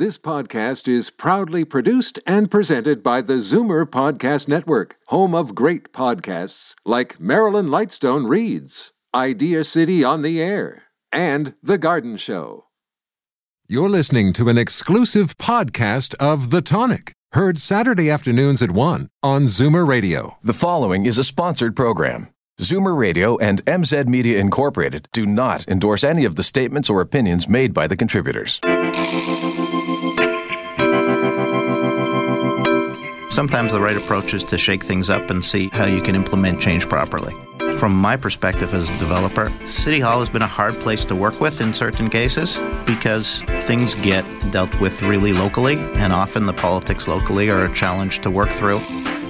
This podcast is proudly produced and presented by the Zoomer Podcast Network, home of great podcasts like Marilyn Lightstone Reads, Idea City on the Air, and The Garden Show. You're listening to an exclusive podcast of The Tonic, heard Saturday afternoons at 1 on Zoomer Radio. The following is a sponsored program. Zoomer Radio and MZ Media Incorporated do not endorse any of the statements or opinions made by the contributors. Sometimes the right approach is to shake things up and see how you can implement change properly. From my perspective as a developer, City Hall has been a hard place to work with in certain cases because things get dealt with really locally, and often the politics locally are a challenge to work through.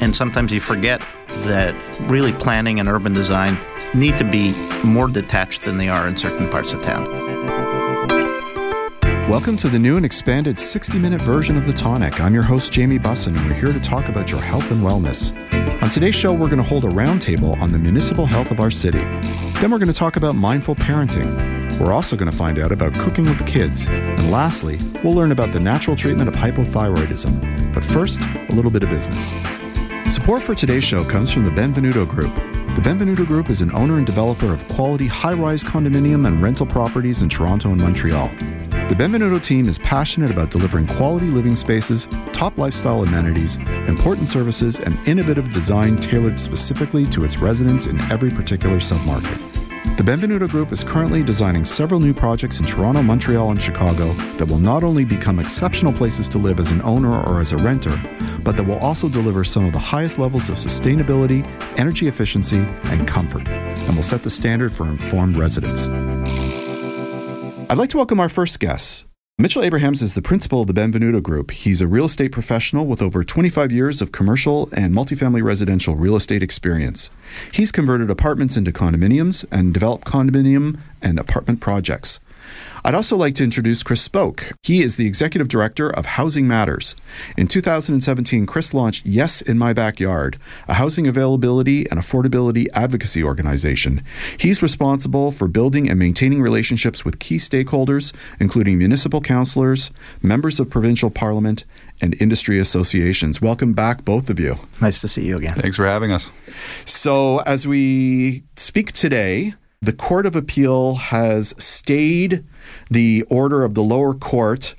And sometimes you forget that really planning and urban design need to be more detached than they are in certain parts of town. Welcome to the new and expanded 60 minute version of The Tonic. I'm your host, Jamie Bussin, and we're here to talk about your health and wellness. On today's show, we're going to hold a roundtable on the municipal health of our city. Then we're going to talk about mindful parenting. We're also going to find out about cooking with kids. And lastly, we'll learn about the natural treatment of hypothyroidism. But first, a little bit of business. Support for today's show comes from the Benvenuto Group. The Benvenuto Group is an owner and developer of quality high rise condominium and rental properties in Toronto and Montreal. The Benvenuto team is passionate about delivering quality living spaces, top lifestyle amenities, important services, and innovative design tailored specifically to its residents in every particular submarket. The Benvenuto Group is currently designing several new projects in Toronto, Montreal, and Chicago that will not only become exceptional places to live as an owner or as a renter, but that will also deliver some of the highest levels of sustainability, energy efficiency, and comfort, and will set the standard for informed residents. I'd like to welcome our first guest. Mitchell Abrahams is the principal of the Benvenuto Group. He's a real estate professional with over 25 years of commercial and multifamily residential real estate experience. He's converted apartments into condominiums and developed condominium and apartment projects. I'd also like to introduce Chris Spoke. He is the executive director of Housing Matters. In 2017, Chris launched Yes in My Backyard, a housing availability and affordability advocacy organization. He's responsible for building and maintaining relationships with key stakeholders, including municipal councillors, members of provincial parliament, and industry associations. Welcome back, both of you. Nice to see you again. Thanks for having us. So, as we speak today, the Court of Appeal has stayed the order of the lower court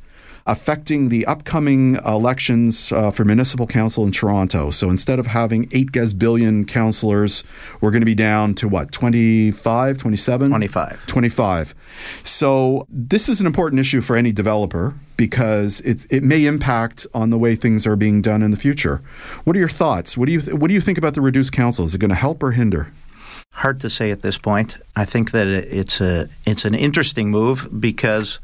affecting the upcoming elections uh, for municipal council in Toronto. So instead of having eight gazillion councillors, we're going to be down to what, 25, 27? 25. 25. So this is an important issue for any developer because it, it may impact on the way things are being done in the future. What are your thoughts? What do you, th- what do you think about the reduced council? Is it going to help or hinder? Hard to say at this point. I think that it's a it's an interesting move because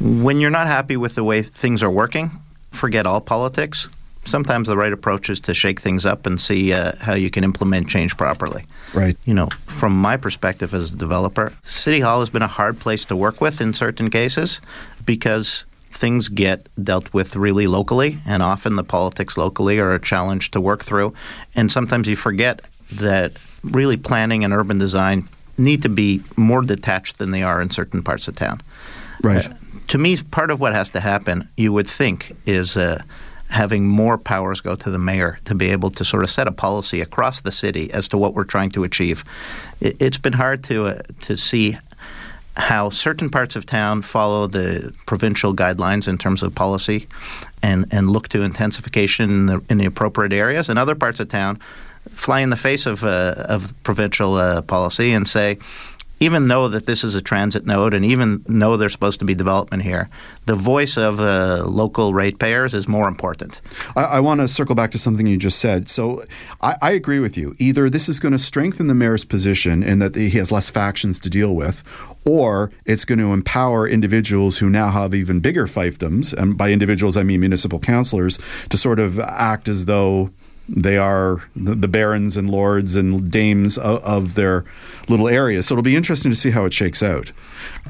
when you're not happy with the way things are working, forget all politics. Sometimes the right approach is to shake things up and see uh, how you can implement change properly. Right. You know, from my perspective as a developer, City Hall has been a hard place to work with in certain cases because things get dealt with really locally, and often the politics locally are a challenge to work through. And sometimes you forget that really planning and urban design need to be more detached than they are in certain parts of town. Right. Uh, to me, part of what has to happen, you would think, is uh, having more powers go to the mayor to be able to sort of set a policy across the city as to what we're trying to achieve. It, has been hard to uh, to see how certain parts of town follow the provincial guidelines in terms of policy and, and look to intensification in the, in the appropriate areas, and other parts of town fly in the face of, uh, of provincial uh, policy and say, even though that this is a transit node and even though there's supposed to be development here, the voice of uh, local ratepayers is more important. I, I want to circle back to something you just said. So I, I agree with you. Either this is going to strengthen the mayor's position in that he has less factions to deal with, or it's going to empower individuals who now have even bigger fiefdoms, and by individuals I mean municipal councillors, to sort of act as though they are the barons and lords and dames of, of, their little area. So it'll be interesting to see how it shakes out.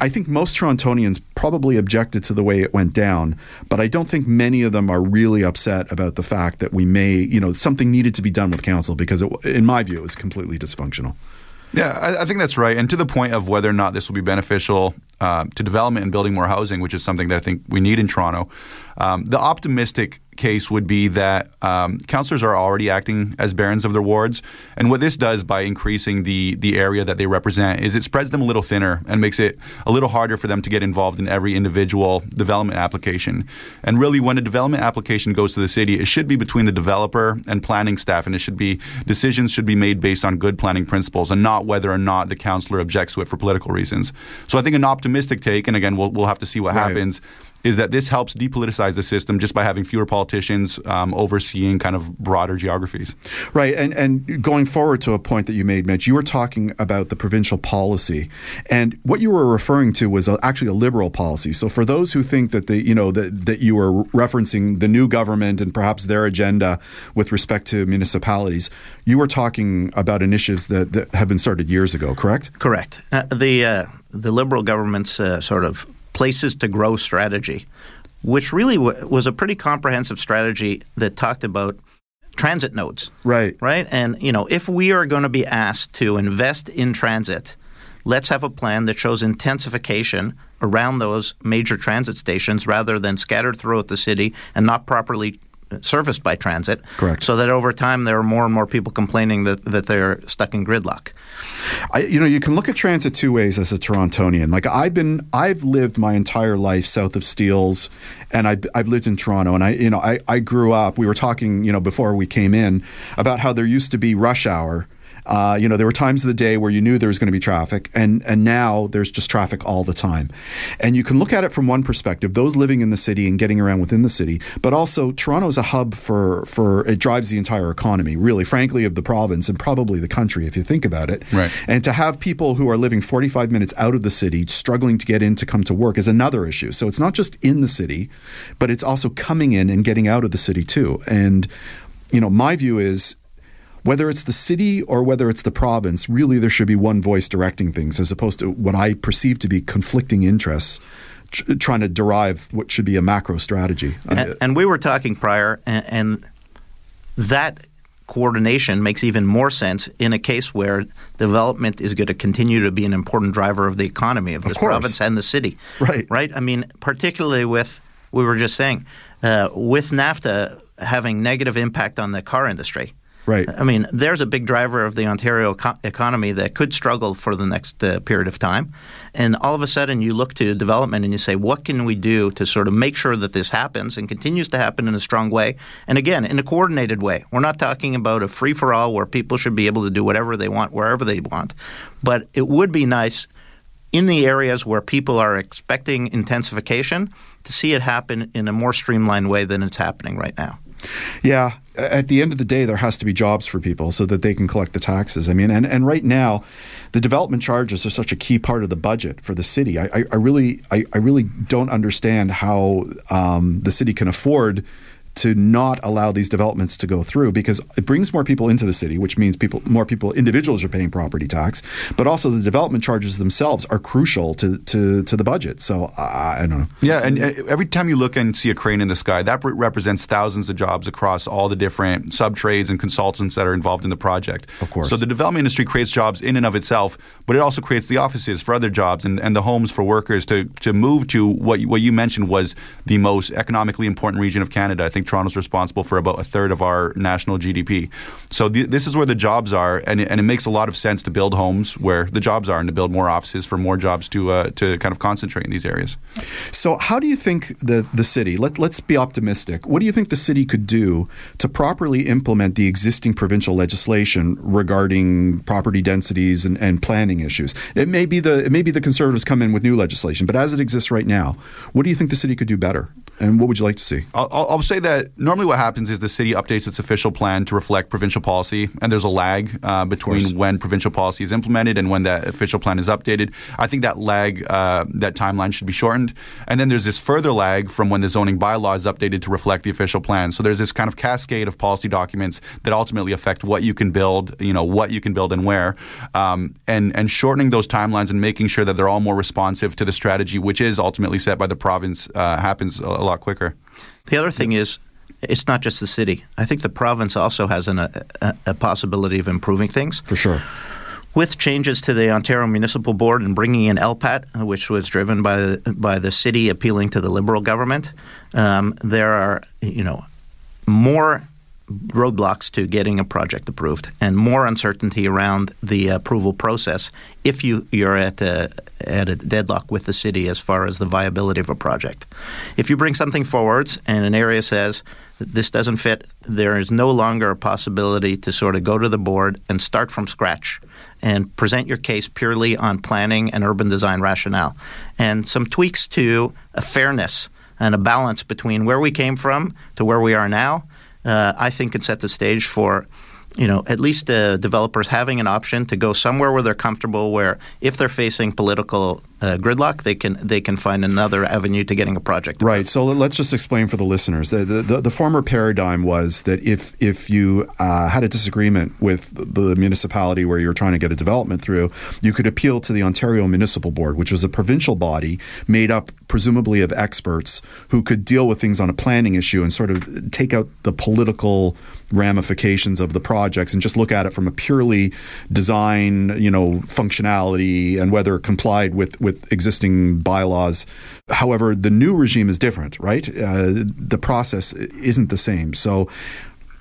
I think most Torontonians probably objected to the way it went down, but I don't think many of them are really upset about the fact that we may, you know, something needed to be done with council because, it, in my view, it was completely dysfunctional. Yeah, I, I, think that's right. And to the point of whether or not this will be beneficial, uh, to development and building more housing, which is something that I think we need in Toronto. Um, the optimistic case would be that um, councillors are already acting as barons of their wards, and what this does by increasing the the area that they represent is it spreads them a little thinner and makes it a little harder for them to get involved in every individual development application. And really, when a development application goes to the city, it should be between the developer and planning staff, and it should be decisions should be made based on good planning principles and not whether or not the councillor objects to it for political reasons. So I think an optimistic take, and again, we'll we'll have to see what right. happens is that this helps depoliticize the system just by having fewer politicians um, overseeing kind of broader geographies. Right, and and going forward to a point that you made, Mitch, you were talking about the provincial policy, and what you were referring to was a, actually a liberal policy. So for those who think that the you know that that you were referencing the new government and perhaps their agenda with respect to municipalities, you were talking about initiatives that, that have been started years ago, correct? Correct. Uh, the uh, the liberal government's uh, sort of places to grow strategy, which really w- was a pretty comprehensive strategy that talked about transit nodes. Right. Right. And, you know, if we are going to be asked to invest in transit, let's have a plan that shows intensification around those major transit stations rather than scattered throughout the city and not properly serviced by transit. Correct. So that over time there are more and more people complaining that, that they're stuck in gridlock. I, you know, you can look at transit two ways as a Torontonian. Like I've been, I've lived my entire life south of Steeles, and I, I've lived in Toronto. And I, you know, I, I grew up. We were talking, you know, before we came in about how there used to be rush hour uh, you know, there were times of the day where you knew there was going to be traffic, and and now there's just traffic all the time. And you can look at it from one perspective: those living in the city and getting around within the city, but also Toronto is a hub for for it drives the entire economy, really, frankly, of the province and probably the country if you think about it. Right. And to have people who are living 45 minutes out of the city struggling to get in to come to work is another issue. So it's not just in the city, but it's also coming in and getting out of the city too. And you know, my view is whether it's the city or whether it's the province, really there should be one voice directing things as opposed to what I perceive to be conflicting interests. trying to derive what should be a macro strategy. And, and we were talking prior, and, and that coordination makes even more sense in a case where development is going to continue to be an important driver of the economy of the province and the city. Right. Right. I mean, particularly with we were just saying uh, with NAFTA having negative impact on the car industry. Right. I mean, there's a big driver of the Ontario co- economy that could struggle for the next uh, period of time. And all of a sudden, you look to development and you say, what can we do to sort of make sure that this happens and continues to happen in a strong way? And again, in a coordinated way. We're not talking about a free for all where people should be able to do whatever they want, wherever they want. But it would be nice in the areas where people are expecting intensification to see it happen in a more streamlined way than it's happening right now. Yeah, at the end of the day, there has to be jobs for people so that they can collect the taxes. I mean, and, and right now, the development charges are such a key part of the budget for the city. I, I, I really I, I, really don't understand how um, the city can afford to not allow these developments to go through because it brings more people into the city, which means people, more people, individuals are paying property tax, but also the development charges themselves are crucial to to, to the budget. So I, I don't know. Yeah, and every time you look and see a crane in the sky, that represents thousands of jobs across all the different sub trades and consultants that are involved in the project. Of course. So the development industry creates jobs in and of itself, but it also creates the offices for other jobs and, and the homes for workers to to move to what what you mentioned was the most economically important region of Canada. I think Toronto's responsible for about a third of our national GDP. So th- this is where the jobs are, and it, and it makes a lot of sense to build homes where the jobs are and to build more offices for more jobs to uh, to kind of concentrate in these areas. So how do you think the the city? Let let's be optimistic. What do you think the city could do to properly implement the existing provincial legislation regarding property densities and, and planning issues? It may be the it may be the conservatives come in with new legislation, but as it exists right now, what do you think the city could do better? And what would you like to see? I'll, I'll, say that normally what happens is the city updates its official plan to reflect provincial policy, and there's a lag uh, between when provincial policy is implemented and when that official plan is updated. I think that lag, uh, that timeline should be shortened. And then there's this further lag from when the zoning bylaw is updated to reflect the official plan. So there's this kind of cascade of policy documents that ultimately affect what you can build, you know, what you can build and where, um, and and shortening those timelines and making sure that they're all more responsive to the strategy, which is ultimately set by the province, uh, happens a lot quicker. The other thing is, it's not just the city. I think the province also has an, a, a possibility of improving things. For sure. with changes to the Ontario Municipal Board and bringing in LPAT, which was driven by the, by the city appealing to the Liberal government, um, there are you know more roadblocks to getting a project approved and more uncertainty around the approval process if you, you're at a, at a deadlock with the city as far as the viability of a project. If you bring something forwards and an area says this doesn't fit, there is no longer a possibility to sort of go to the board and start from scratch and present your case purely on planning and urban design rationale. And some tweaks to a fairness and a balance between where we came from to where we are now uh, I think it sets the stage for you know, at least the developers having an option to go somewhere where they're comfortable, where if they're facing political uh, gridlock, they can they can find another avenue to getting a project. Right. So let's just explain for the listeners. The, the, the former paradigm was that if if you uh, had a disagreement with the municipality where you're trying to get a development through, you could appeal to the Ontario Municipal Board, which was a provincial body made up presumably of experts who could deal with things on a planning issue and sort of take out the political ramifications of the projects and just look at it from a purely design, you know, functionality and whether it complied with with existing bylaws. However, the new regime is different, right? Uh, the process isn't the same. So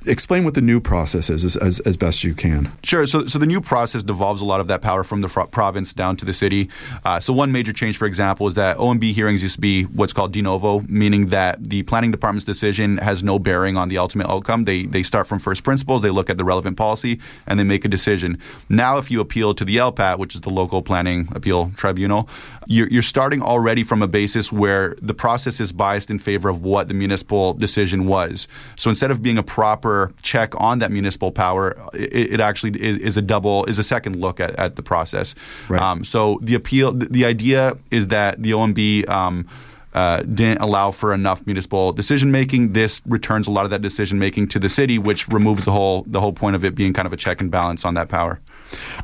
explain what the new process is as, as, as, best you can. Sure. So, so the new process devolves a lot of that power from the fro- province down to the city. Uh, so one major change, for example, is that OMB hearings used to be what's called de novo, meaning that the planning department's decision has no bearing on the ultimate outcome. They they start from first principles, they look at the relevant policy, and they make a decision. Now, if you appeal to the LPAT, which is the local planning appeal tribunal, you're, you're starting already from a basis where the process is biased in favor of what the municipal decision was. So instead of being a proper check on that municipal power, it, it actually is, is, a double, is a second look at, at the process. Right. Um, so the appeal, the, the, idea is that the OMB. Um, uh, didn't allow for enough municipal decision making. This returns a lot of that decision making to the city, which removes the whole the whole point of it being kind of a check and balance on that power.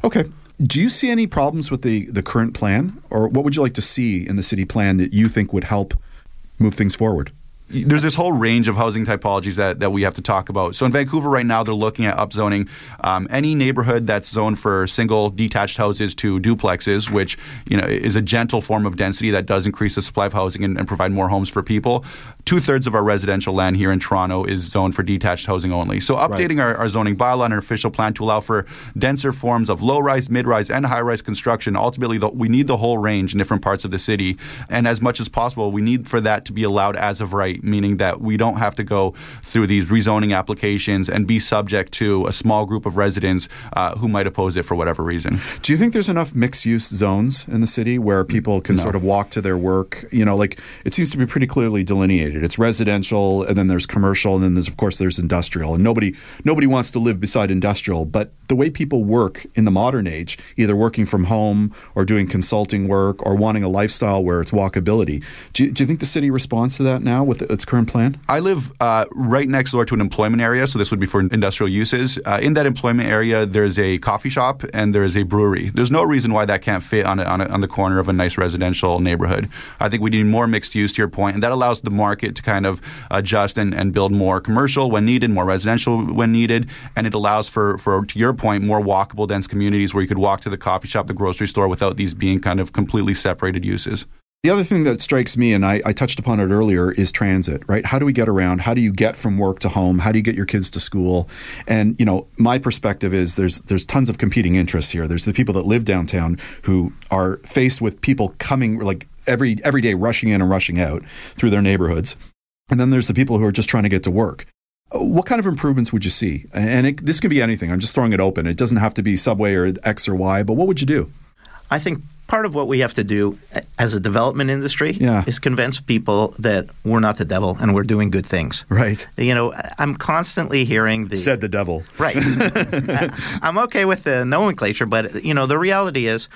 Okay, do you see any problems with the, the current plan, or what would you like to see in the city plan that you think would help move things forward? there's this whole range of housing typologies that, that we have to talk about. So in Vancouver right now, they're looking at upzoning um, any neighborhood that's zoned for single detached houses to duplexes, which you know is a gentle form of density that does increase the supply of housing and, and provide more homes for people. Two thirds of our residential land here in Toronto is zoned for detached housing only. So updating right. our, our, zoning bylaw and our official plan to allow for denser forms of low rise, mid rise, and high rise construction. Ultimately, the, we need the whole range in different parts of the city, and as much as possible, we need for that to be allowed as of right meaning that we don't have to go through these rezoning applications and be subject to a small group of residents uh, who might oppose it for whatever reason. Do you think there's enough mixed use zones in the city where people can no. sort of walk to their work? You know, like it seems to be pretty clearly delineated. It's residential, and then there's commercial, and then there's of course there's industrial. And nobody nobody wants to live beside industrial, but the way people work in the modern age, either working from home or doing consulting work or wanting a lifestyle where it's walkability. Do you, do you think the city responds to that now with its current plan? I live uh, right next door to an employment area, so this would be for industrial uses. Uh, in that employment area, there's a coffee shop and there's a brewery. There's no reason why that can't fit on, a, on, a, on the corner of a nice residential neighborhood. I think we need more mixed use, to your point, and that allows the market to kind of adjust and, and build more commercial when needed, more residential when needed, and it allows for, for, to your point, more walkable, dense communities where you could walk to the coffee shop, the grocery store without these being kind of completely separated uses. The other thing that strikes me, and I, I, touched upon it earlier, is transit, right? How do we get around? How do you get from work to home? How do you get your kids to school? And, you know, my perspective is there's there's tons of competing interests here. There's the people that live downtown who are faced with people coming like every every day rushing in and rushing out through their neighborhoods. And then there's the people who are just trying to get to work. What kind of improvements would you see? And it, this can be anything. I'm just throwing it open. It doesn't have to be subway or X or Y, but what would you do? I think part of what we have to do eh, as a development industry yeah. is convince people that we're not the devil and we're doing good things. Right. You know, I'm constantly hearing the said the devil. Right. I'm okay with the nomenclature, but you know, the reality is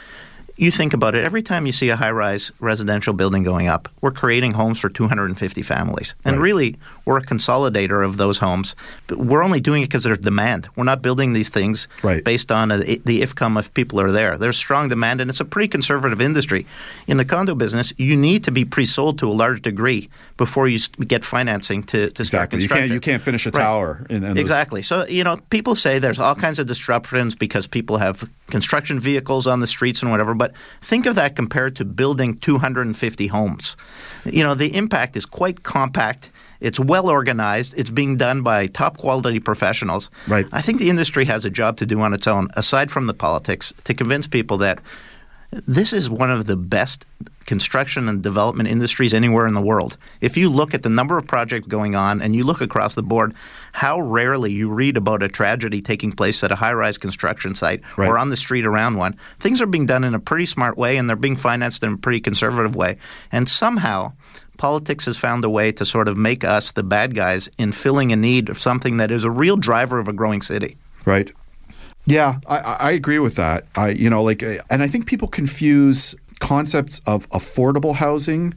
you think about it, every time you see a high rise residential building going up, we're creating homes for 250 families. And Right. really, we're a consolidator of those homes. But we're only doing it because there's demand. We're not building these things Right. based on a, the if come if people are there. There's strong demand, and it's a pretty conservative industry. In the condo business, you need to be pre sold to a large degree before you get financing to, to start Exactly. You can't construction. you can't finish a Right. tower in, in Exactly. So, you know, people say there's all kinds of disruptions because people have construction vehicles on the streets and whatever, but think of that compared to building 250 homes. You know, the impact is quite compact. It's well organized. It's being done by top quality professionals. Right. I think the industry has a job to do on its own, aside from the politics, to convince people that this is one of the best construction and development industries anywhere in the world. If you look at the number of projects going on and you look across the board, how rarely you read about a tragedy taking place at a high rise construction site Right. or on the street around one. Things are being done in a pretty smart way and they're being financed in a pretty conservative way. And somehow, politics has found a way to sort of make us the bad guys in filling a need of something that is a real driver of a growing city. Right. Yeah, I, I agree with that. I, you know, like, uh, and I think people confuse concepts of affordable housing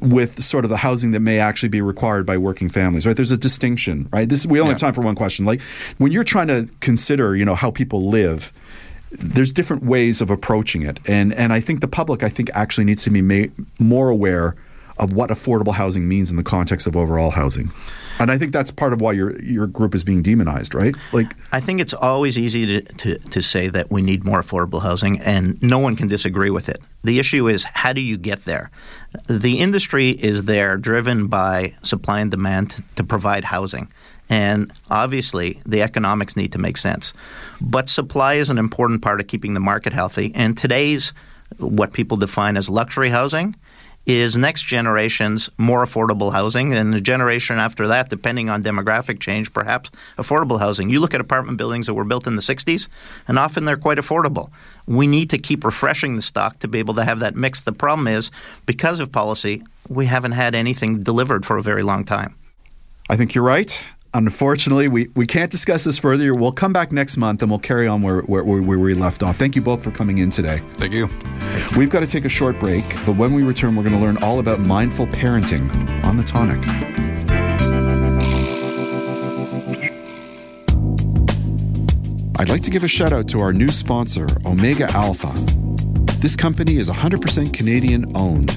with sort of the housing that may actually be required by working families. Right? There's a distinction. Right. This we only have time for one question. Like when you're trying to consider, you know, how people live. There's different ways of approaching it, and and I think the public, I think, actually needs to be made more aware of what affordable housing means in the context of overall housing, and I think that's part of why your your group is being demonized, right? Like, I think it's always easy to, to, to say that we need more affordable housing, and no one can disagree with it. The issue is how do you get there? The industry is there driven by supply and demand to, to provide housing. And obviously, the economics need to make sense. But supply is an important part of keeping the market healthy. And today's, what people define as luxury housing, is next generation's more affordable housing, and the generation after that, depending on demographic change, perhaps affordable housing. You look at apartment buildings that were built in the 60s, and often they're quite affordable. We need to keep refreshing the stock to be able to have that mix. The problem is, because of policy, we haven't had anything delivered for a very long time. I think you're right. Unfortunately, we, we can't discuss this further. We'll come back next month and we'll carry on where, where, where we left off. Thank you both for coming in today. Thank you. We've got to take a short break, but when we return, we're going to learn all about mindful parenting on the tonic. I'd like to give a shout out to our new sponsor, Omega Alpha. This company is 100% Canadian owned.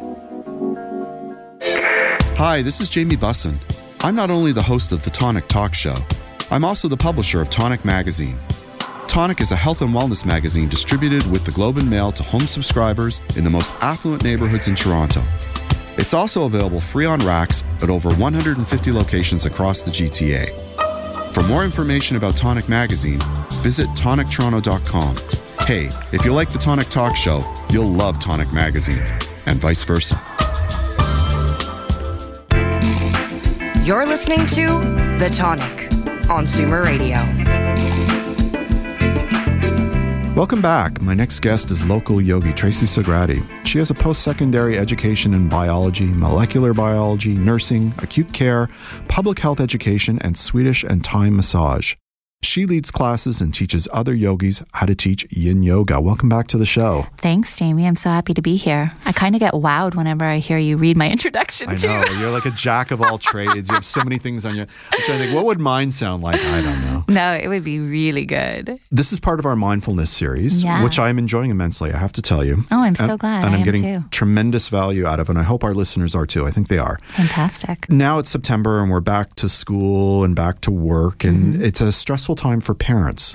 Hi, this is Jamie Bussin. I'm not only the host of the Tonic Talk Show, I'm also the publisher of Tonic Magazine. Tonic is a health and wellness magazine distributed with the Globe and Mail to home subscribers in the most affluent neighborhoods in Toronto. It's also available free on racks at over 150 locations across the GTA. For more information about Tonic Magazine, visit tonictoronto.com. Hey, if you like the Tonic Talk Show, you'll love Tonic Magazine, and vice versa. You're listening to The Tonic on Zoomer Radio. Welcome back. My next guest is local yogi Tracy Sagrati. She has a post secondary education in biology, molecular biology, nursing, acute care, public health education, and Swedish and Thai massage. She leads classes and teaches other yogis how to teach yin yoga. Welcome back to the show. Thanks, Jamie. I'm so happy to be here. I kind of get wowed whenever I hear you read my introduction, I too. know you're like a jack of all trades. You have so many things on you. I'm trying to think, what would mine sound like? I don't know. No, it would be really good. This is part of our mindfulness series, Yeah. which I'm enjoying immensely. I have to tell you. Oh, I'm so And- glad. And I I'm am getting too. tremendous value out of it. And I hope our listeners are too. I think they are. Fantastic. Now it's September and we're back to school and back to work, and Mm-hmm. it's a stressful time for parents.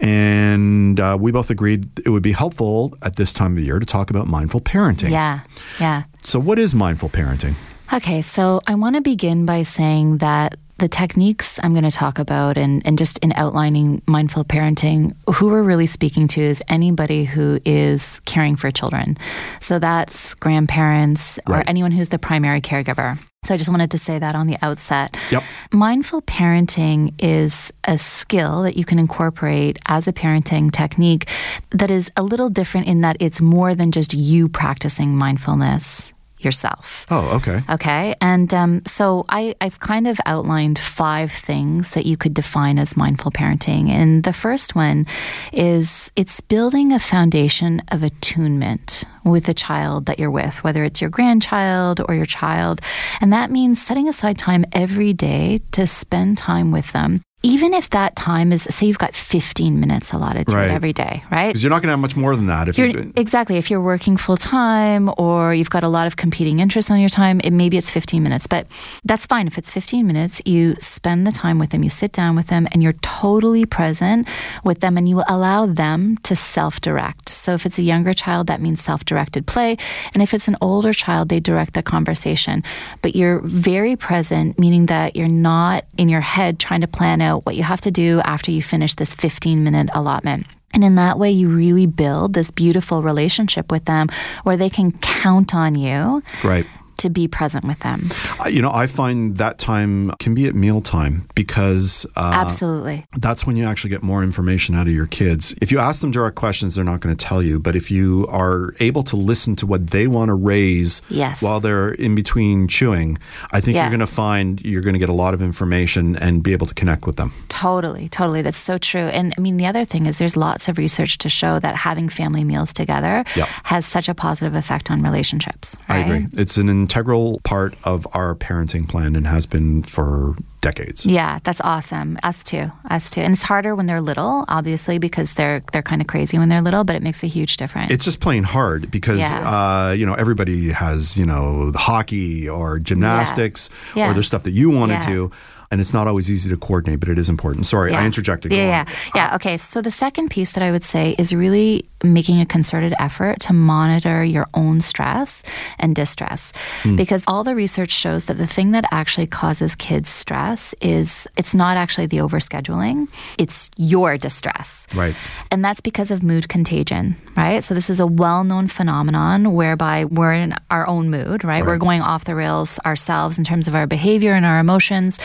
And uh, we both agreed it would be helpful at this time of year to talk about mindful parenting. Yeah, yeah. So, what is mindful parenting? Okay, so I want to begin by saying that the techniques I'm going to talk about and, and just in outlining mindful parenting, who we're really speaking to is anybody who is caring for children. So that's grandparents or anyone who's the primary caregiver. So I just wanted to say that on the outset. Yep. Mindful parenting is a skill that you can incorporate as a parenting technique that is a little different in that it's more than just you practicing mindfulness yourself. Oh, okay. Okay. And um, so I, I've kind of outlined five things that you could define as mindful parenting. And the first one is it's building a foundation of attunement with the child that you're with, whether it's your grandchild or your child. And that means setting aside time every day to spend time with them. Even if that time is, say, you've got 15 minutes allotted to Right. it every day, right? Because you're not going to have much more than that if You're, you exactly. If you're working full time or you've got a lot of competing interests on your time, it maybe it's 15 minutes, but that's fine. If it's 15 minutes, you spend the time with them, you sit down with them, and you're totally present with them, and you allow them to self direct. So if it's a younger child, that means self directed play. And if it's an older child, they direct the conversation. But you're very present, meaning that you're not in your head trying to plan out what you have to do after you finish this 15 minute allotment. And in that way, you really build this beautiful relationship with them where they can count on you right. To be present with them. You know, I find that time can be at mealtime because uh, Absolutely. that's when you actually get more information out of your kids. If you ask them direct questions, they're not going to tell you. But if you are able to listen to what they want to raise Yes. while they're in between chewing, I think Yeah. you're going to find you're going to get a lot of information and be able to connect with them. Totally, totally. That's so true. And I mean, the other thing is there's lots of research to show that having family meals together Yeah. has such a positive effect on relationships. I agree. It's an integral part of our parenting plan and has been for decades. Yeah, that's awesome. Us too. Us too. And it's harder when they're little, obviously, because they're they're kind of crazy when they're little, but it makes a huge difference. It's just plain hard because Yeah. uh, you know everybody has you know hockey or gymnastics Yeah. or there's stuff that you want to Yeah. do, and it's not always easy to coordinate, but it is important. Sorry, I interjected. Yeah, yeah, yeah. Okay, so the second piece that I would say is really making a concerted effort to monitor your own stress and distress, Hmm. because all the research shows that the thing that actually causes kids stress is it's not actually the overscheduling; it's your distress. Right. And that's because of mood contagion, right? So this is a well-known phenomenon whereby we're in our own mood, right? We're going off the rails ourselves in terms of our behavior and our emotions,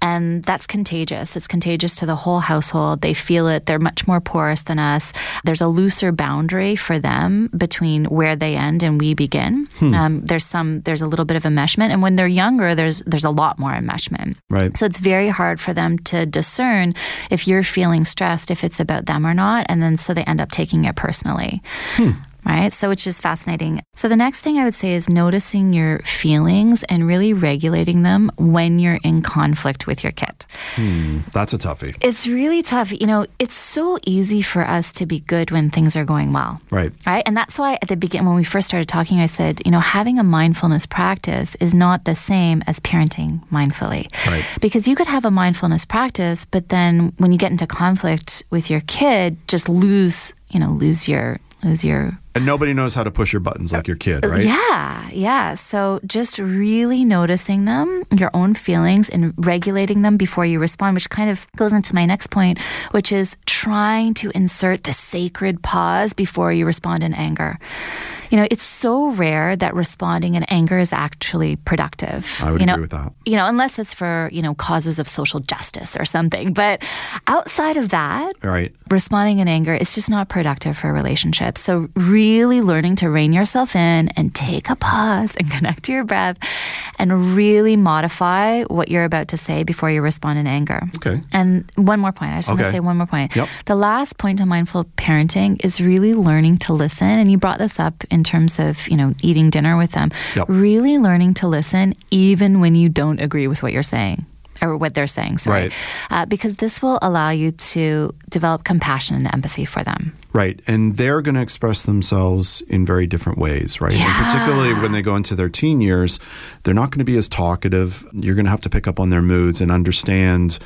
and that's contagious. It's contagious to the whole household. They feel it. They're much more porous than us. There's a looser boundary for them between where they end and we begin. Um, there's some. There's a little bit of enmeshment, and when they're younger, there's there's a lot more enmeshment. Right. So it's very hard for them to discern if you're feeling stressed, if it's about them or not. And then so they end up taking it personally. Hmm. Right. So, which is fascinating. So, the next thing I would say is noticing your feelings and really regulating them when you're in conflict with your kid. Hmm. That's a toughie. It's really tough. You know, it's so easy for us to be good when things are going well. Right. Right. And that's why at the beginning, when we first started talking, I said, you know, having a mindfulness practice is not the same as parenting mindfully. Right. Because you could have a mindfulness practice, but then when you get into conflict with your kid, just lose, you know, lose your, lose your And nobody knows how to push your buttons like your kid, right? yeah, yeah. So just really noticing them, your own feelings, and regulating them before you respond, which kind of goes into my next point, which is trying to insert the sacred pause before you respond in anger. You know, it's so rare that responding in anger is actually productive. I would you know, agree with that. You know, unless it's for, you know, causes of social justice or something. But outside of that, Right. responding in anger it's just not productive for a relationship so really learning to rein yourself in and take a pause and connect to your breath and really modify what you're about to say before you respond in anger Okay. and one more point i just want to say one more point Yep. the last point of mindful parenting is really learning to listen and you brought this up in terms of you know eating dinner with them Yep. really learning to listen even when you don't agree with what you're saying or what they're saying sorry Right. uh, because this will allow you to develop compassion and empathy for them. Right. And they're going to express themselves in very different ways, right? And particularly when they go into their teen years, they're not going to be as talkative. You're going to have to pick up on their moods and understand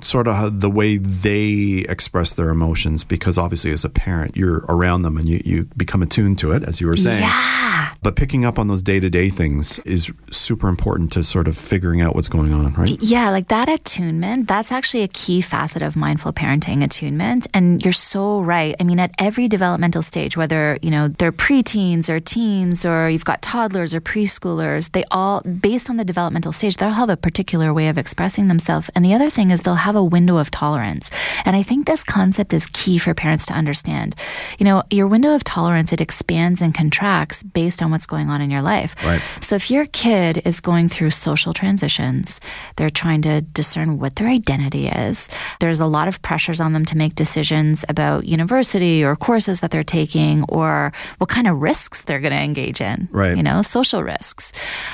sort of how, the way they express their emotions because obviously as a parent, you're around them and you, you become attuned to it, as you were saying. Yeah. But picking up on those day to day things is super important to sort of figuring out what's going on, right? Yeah, like that attunement, that's actually a key facet of mindful parenting attunement. And you're so right. I mean, at every developmental stage, whether, you know, they're preteens or teens or you've got toddlers or preschoolers, they all, based on the developmental stage, they'll have a particular way of expressing themselves. And the other thing is they'll have a window of tolerance. And I think this concept is key for parents to understand. You know, your window of tolerance, it expands and contracts based on what's going on in your life. Right. So if your kid is going through social transitions, they're trying to discern what their identity is. There's a lot of pressures on them to make decisions about university or courses that they're taking or what kind of risks they're going to engage in. Right. You know, social risks.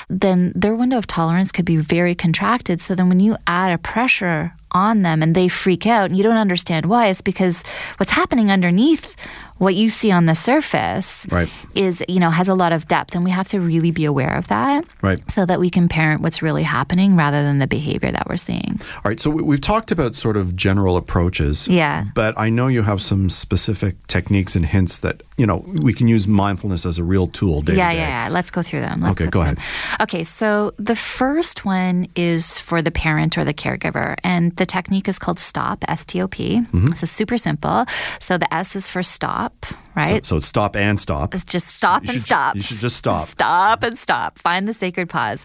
Then their window of tolerance could be very contracted. So then when you add a pressure on them and they freak out and you don't understand why, it's because what's happening underneath what you see on the surface Right. is, you know, has a lot of depth and we have to really be aware of that. Right. So that we can parent what's really happening rather than the behavior that we're seeing. All right, so we- we've talked about sort of general approaches. Yeah. But I know you have some specific techniques and hints that, you know, we can use mindfulness as a real tool day yeah, to day. yeah, yeah. Let's go through them. Let's Okay, go, go through them. Okay, so the first one is for the parent or the caregiver, and the technique is called STOP, S T O P. Mm-hmm. So super simple. So the S is for stop, right? So it's stop and stop. It's just stop You and should- stop. you should just stop. Stop and stop. Find the sacred pause.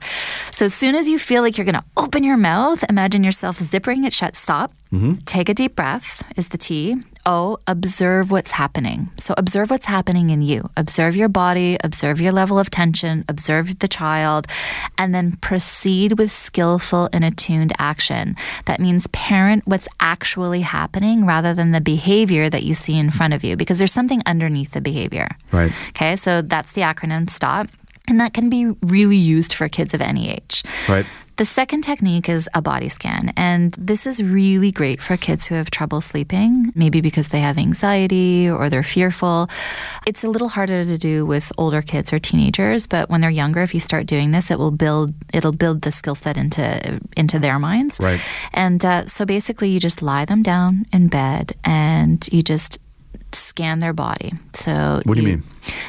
So as soon as you feel like you're going to open your mouth, imagine yourself zippering it shut. Stop. Mm-hmm. Take a deep breath is the T. O, observe what's happening. So observe what's happening in you. Observe your body, observe your level of tension, observe the child, and then proceed with skillful and attuned action. That means parent what's actually happening rather than the behavior that you see in front of you because there's something underneath the behavior. Right. Okay, so that's the acronym STOP. And that can be really used for kids of any age. Right. The second technique is a body scan. And this is really great for kids who have trouble sleeping, maybe because they have anxiety or they're fearful. It's a little harder to do with older kids or teenagers, but when they're younger, if you start doing this, it will build it'll build the skill set into into their minds. Right. And uh, so basically, you just lie them down in bed and you just scan their body. So What do you mean?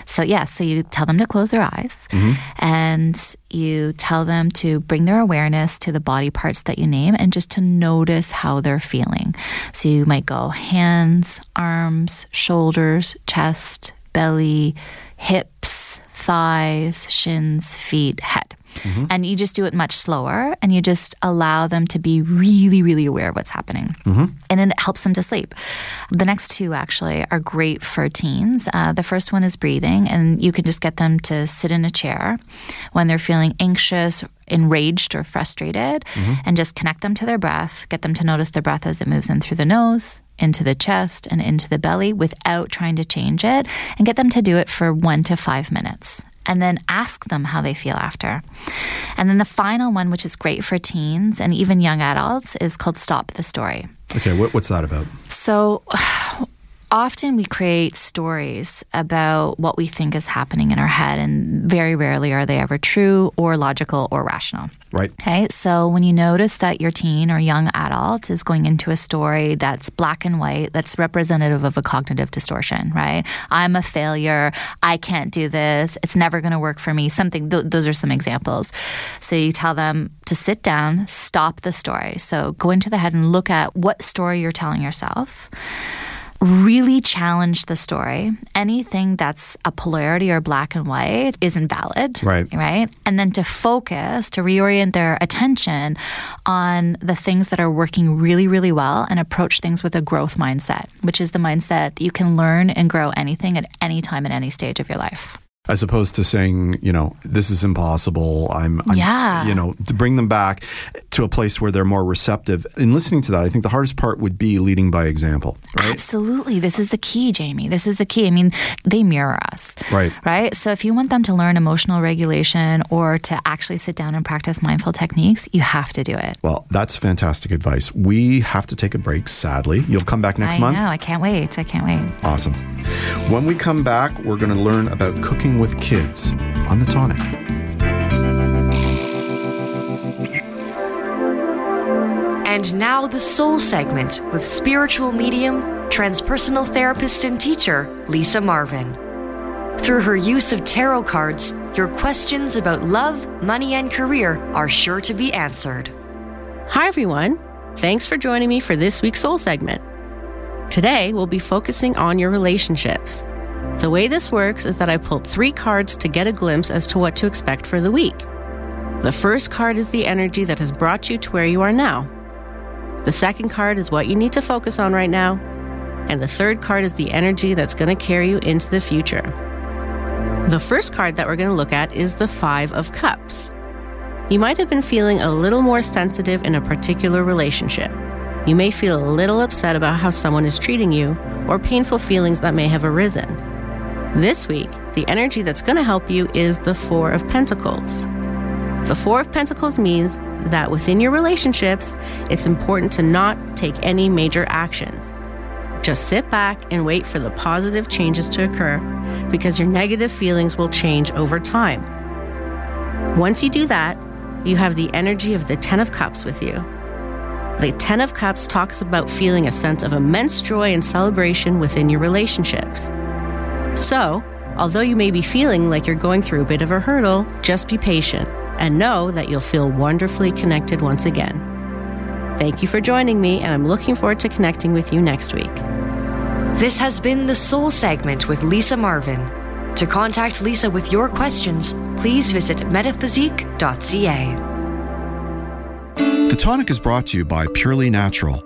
So yeah, so you tell them to close their eyes, mm-hmm. and you tell them to bring their awareness to the body parts that you name, and just to notice how they're feeling. So you might go hands, arms, shoulders, chest, belly, hips, thighs, shins, feet, head. Mm-hmm. And you just do it much slower and you just allow them to be really, really aware of what's happening. Mm-hmm. And then it helps them to sleep. The next two actually are great for teens. Uh, the first one is breathing, and you can just get them to sit in a chair when they're feeling anxious, enraged, or frustrated, mm-hmm. and just connect them to their breath, get them to notice their breath as it moves in through the nose, into the chest, and into the belly without trying to change it, and get them to do it for one to five minutes and then ask them how they feel after. And then the final one, which is great for teens and even young adults, is called Stop the Story. Okay, what, what's that about? So often we create stories about what we think is happening in our head, and very rarely are they ever true or logical or rational. Right. Okay, so when you notice that your teen or young adult is going into a story that's black and white, that's representative of a cognitive distortion, right? I'm a failure. I can't do this. It's never going to work for me. Something, th- those are some examples. So you tell them to sit down, stop the story. So go into the head and look at what story you're telling yourself really challenge the story. Anything that's a polarity or black and white is invalid. Right. Right. And then to focus, to reorient their attention on the things that are working really, really well and approach things with a growth mindset, which is the mindset that you can learn and grow anything at any time at any stage of your life. As opposed to saying, you know, this is impossible. I'm, I'm Yeah. you know, to bring them back to a place where they're more receptive. In listening to that, I think the hardest part would be leading by example, right? Absolutely. This is the key, Jamie. This is the key. I mean, they mirror us. Right. Right. So if you want them to learn emotional regulation or to actually sit down and practice mindful techniques, you have to do it. Well, that's fantastic advice. We have to take a break, sadly. You'll come back next I month? know. I can't wait. I can't wait. Awesome. When we come back, we're going to learn about cooking with kids on the tonic. And now the soul segment with spiritual medium, transpersonal therapist, and teacher Lisa Marvin. Through her use of tarot cards, your questions about love, money, and career are sure to be answered. Hi, everyone. Thanks for joining me for this week's Soul segment. Today, we'll be focusing on your relationships. The way this works is that I pulled three cards to get a glimpse as to what to expect for the week. The first card is the energy that has brought you to where you are now. The second card is what you need to focus on right now. And the third card is the energy that's going to carry you into the future. The first card that we're going to look at is the Five of Cups. You might have been feeling a little more sensitive in a particular relationship. You may feel a little upset about how someone is treating you, or painful feelings that may have arisen. This week, the energy that's going to help you is the Four of Pentacles. The Four of Pentacles means that within your relationships, it's important to not take any major actions. Just sit back and wait for the positive changes to occur because your negative feelings will change over time. Once you do that, you have the energy of the Ten of Cups with you. The Ten of Cups talks about feeling a sense of immense joy and celebration within your relationships. So, although you may be feeling like you're going through a bit of a hurdle, just be patient and know that you'll feel wonderfully connected once again. Thank you for joining me, and I'm looking forward to connecting with you next week. This has been the Soul segment with Lisa Marvin. To contact Lisa with your questions, please visit metaphysique.ca. The tonic is brought to you by Purely Natural.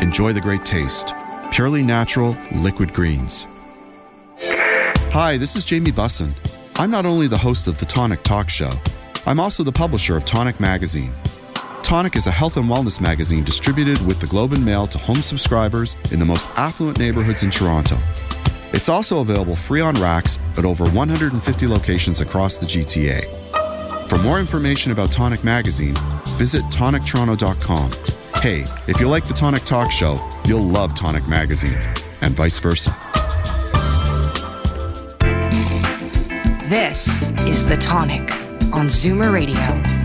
enjoy the great taste. Purely natural liquid greens. Hi, this is Jamie Bussin. I'm not only the host of the Tonic Talk Show, I'm also the publisher of Tonic Magazine. Tonic is a health and wellness magazine distributed with the Globe and Mail to home subscribers in the most affluent neighborhoods in Toronto. It's also available free on racks at over 150 locations across the GTA. For more information about Tonic Magazine, visit tonictoronto.com. Hey, if you like the Tonic Talk Show, you'll love Tonic Magazine, and vice versa. This is The Tonic on Zoomer Radio.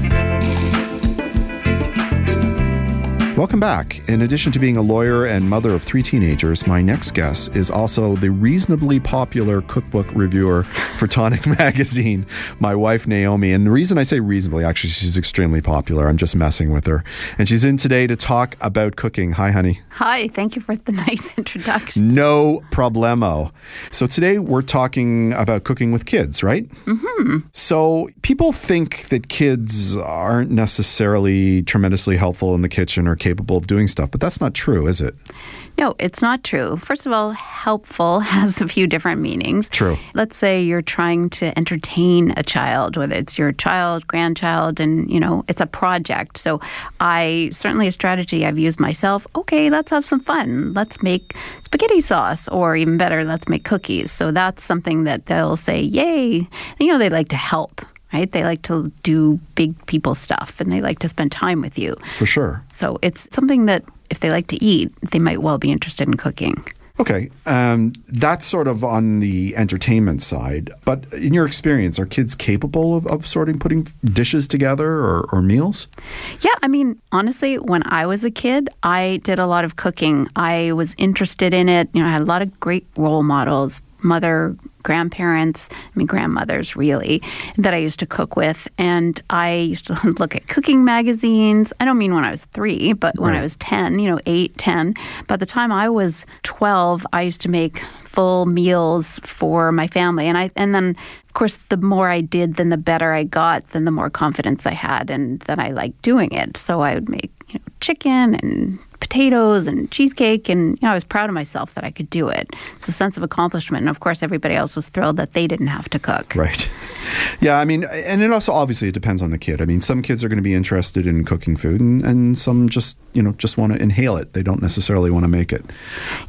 Welcome back. In addition to being a lawyer and mother of three teenagers, my next guest is also the reasonably popular cookbook reviewer for Tonic Magazine, my wife Naomi. And the reason I say reasonably, actually, she's extremely popular. I'm just messing with her. And she's in today to talk about cooking. Hi, honey. Hi, thank you for the nice introduction. No problemo. So today we're talking about cooking with kids, right? Mm-hmm. So people think that kids aren't necessarily tremendously helpful in the kitchen or capable of doing stuff, but that's not true, is it? No, it's not true. First of all, helpful has a few different meanings. True. Let's say you're trying to entertain a child, whether it's your child, grandchild, and you know, it's a project. So I certainly a strategy I've used myself. Okay, let's have some fun. Let's make spaghetti sauce, or even better, let's make cookies. So that's something that they'll say, Yay. You know, they like to help right? They like to do big people stuff and they like to spend time with you. For sure. So it's something that if they like to eat, they might well be interested in cooking. Okay, um, that's sort of on the entertainment side. But in your experience, are kids capable of, of sorting putting dishes together or, or meals? Yeah, I mean, honestly, when I was a kid, I did a lot of cooking. I was interested in it. You know, I had a lot of great role models, mother, grandparents, I mean, grandmothers really, that I used to cook with. And I used to look at cooking magazines. I don't mean when I was three, but when Right. I was 10, you know, eight, 10. By the time I was 12, I used to make full meals for my family. And I, and then, of course, the more I did, then the better I got, then the more confidence I had, and then I liked doing it. So I would make, you know, chicken and potatoes and cheesecake and you know I was proud of myself that I could do it. It's a sense of accomplishment and of course everybody else was thrilled that they didn't have to cook. Right. Yeah, I mean, and it also obviously it depends on the kid. I mean, some kids are going to be interested in cooking food, and, and some just you know just want to inhale it. They don't necessarily want to make it.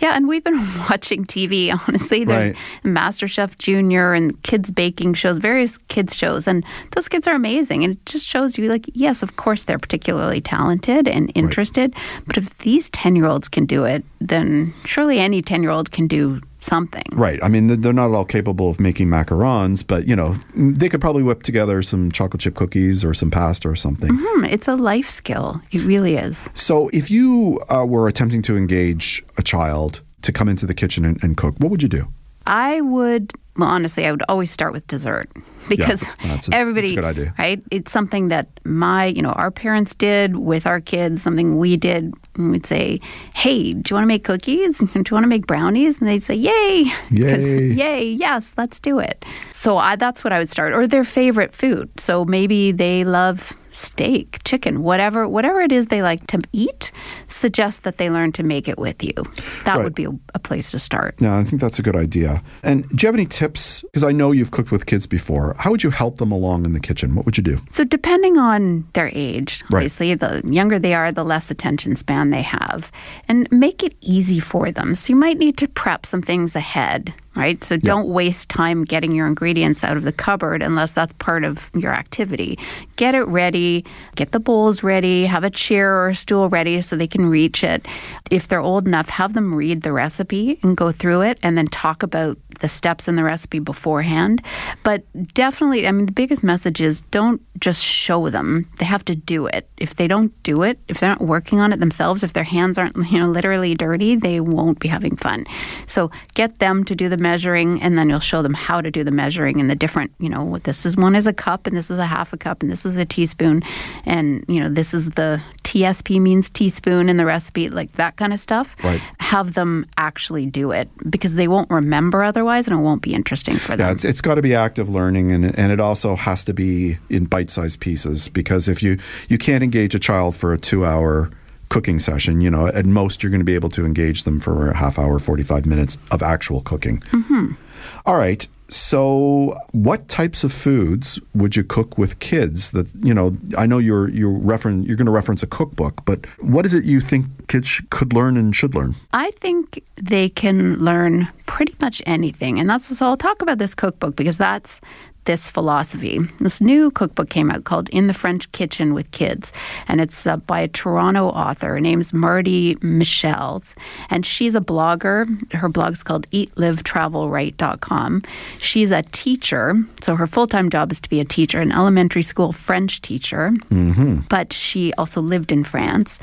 Yeah, and we've been watching TV. Honestly, there's Right. MasterChef Junior and kids baking shows, various kids shows, and those kids are amazing. And it just shows you, like, yes, of course they're particularly talented and interested, but if these ten year olds can do it, then surely any ten year old can do something. Right. I mean, they're not at all capable of making macarons, but you know, they could probably whip together some chocolate chip cookies or some pasta or something. Hmm, it's a life skill. It really is. So, if you uh, were attempting to engage a child to come into the kitchen and, and cook, what would you do? I would, well, honestly, I would always start with dessert because that's a- everybody, that's a good idea. right? It's something that my, you know, our parents did with our kids, something we did. And We'd say, hey, do you want to make cookies? Do you want to make brownies? And they'd say, yay. Yay. yay, yes, let's do it. So I, that's what I would start. Or their favorite food. So maybe they love steak, chicken, whatever, whatever it is they like to eat, suggest that they learn to make it with you. That Right. would be a, a place to start. Yeah, I think that's a good idea. And do you have any tips? Because I know you've cooked with kids before. How would you help them along in the kitchen? What would you do? So, depending on their age, Right. obviously, the younger they are, the less attention span they have, and make it easy for them. So, you might need to prep some things ahead, right? So, don't waste time getting your ingredients out of the cupboard unless that's part of your activity. Get it ready, get the bowls ready, have a chair or a stool ready so they can reach it. If they're old enough, have them read the recipe and go through it and then talk about the steps in the recipe beforehand. But definitely, I mean, the biggest message is don't just show them. They have to do it. If they don't do it, if they're not working on it themselves, if their hands aren't, you know, literally dirty, they won't be having fun. So get them to do the measuring and then you'll show them how to do the measuring and the different, you know, this is one is a cup and this is a half a cup and this is a teaspoon and, you know, this is the TSP means teaspoon in the recipe, like that kind of stuff. Right. Have them actually do it because they won't remember otherwise and it won't be interesting for them. Yeah, it's, it's got to be active learning, and and it also has to be in bite-sized pieces. Because if you you can't engage a child for a two-hour cooking session, you know, at most you're going to be able to engage them for a half hour, forty-five minutes of actual cooking. Mm-hmm. All right. So, what types of foods would you cook with kids? That you know, I know you're you're you're going to reference a cookbook, but what is it you think kids sh- could learn and should learn? I think they can learn pretty much anything. And that's so I'll talk about this cookbook because that's this philosophy. This new cookbook came out called In the French Kitchen with Kids, and it's uh, by a Toronto author. Her name's Mardi Michels, and she's a blogger. Her blog's called eatlivetravelwrite.com. She's a teacher, so her full time job is to be a teacher, an elementary school French teacher, but she also lived in France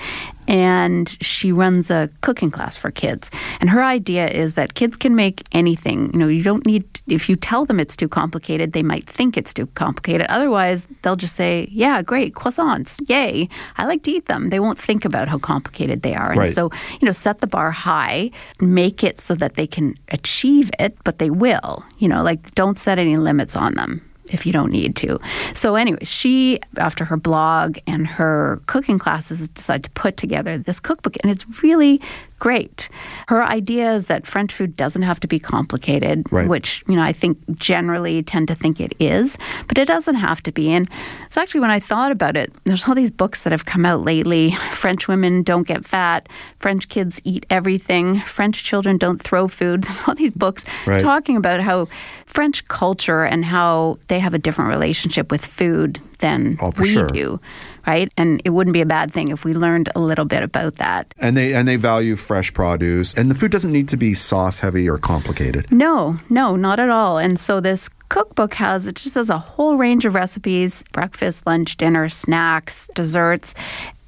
and she runs a cooking class for kids. And her idea is that kids can make anything. You know, you don't need, if you tell them it's too complicated, they might think it's too complicated. Otherwise, they'll just say, yeah, great, croissants, yay. I like to eat them. They won't think about how complicated they are. And Right. so, you know, set the bar high, make it so that they can achieve it, but they will. You know, like don't set any limits on them if you don't need to. So, anyway, she, after her blog and her cooking classes, decided to put together this cookbook, and it's really great. Her idea is that French food doesn't have to be complicated, Right. which, you know, I think generally tend to think it is, but it doesn't have to be. And it's actually when I thought about it, there's all these books that have come out lately French women don't get fat, French kids eat everything, French children don't throw food. There's all these books Right. talking about how French culture and how they have a different relationship with food than Oh, we sure. do, right? And it wouldn't be a bad thing if we learned a little bit about that. And they and they value fresh produce, and the food doesn't need to be sauce heavy or complicated. No, no, not at all. And so this cookbook has it just has a whole range of recipes breakfast lunch dinner snacks desserts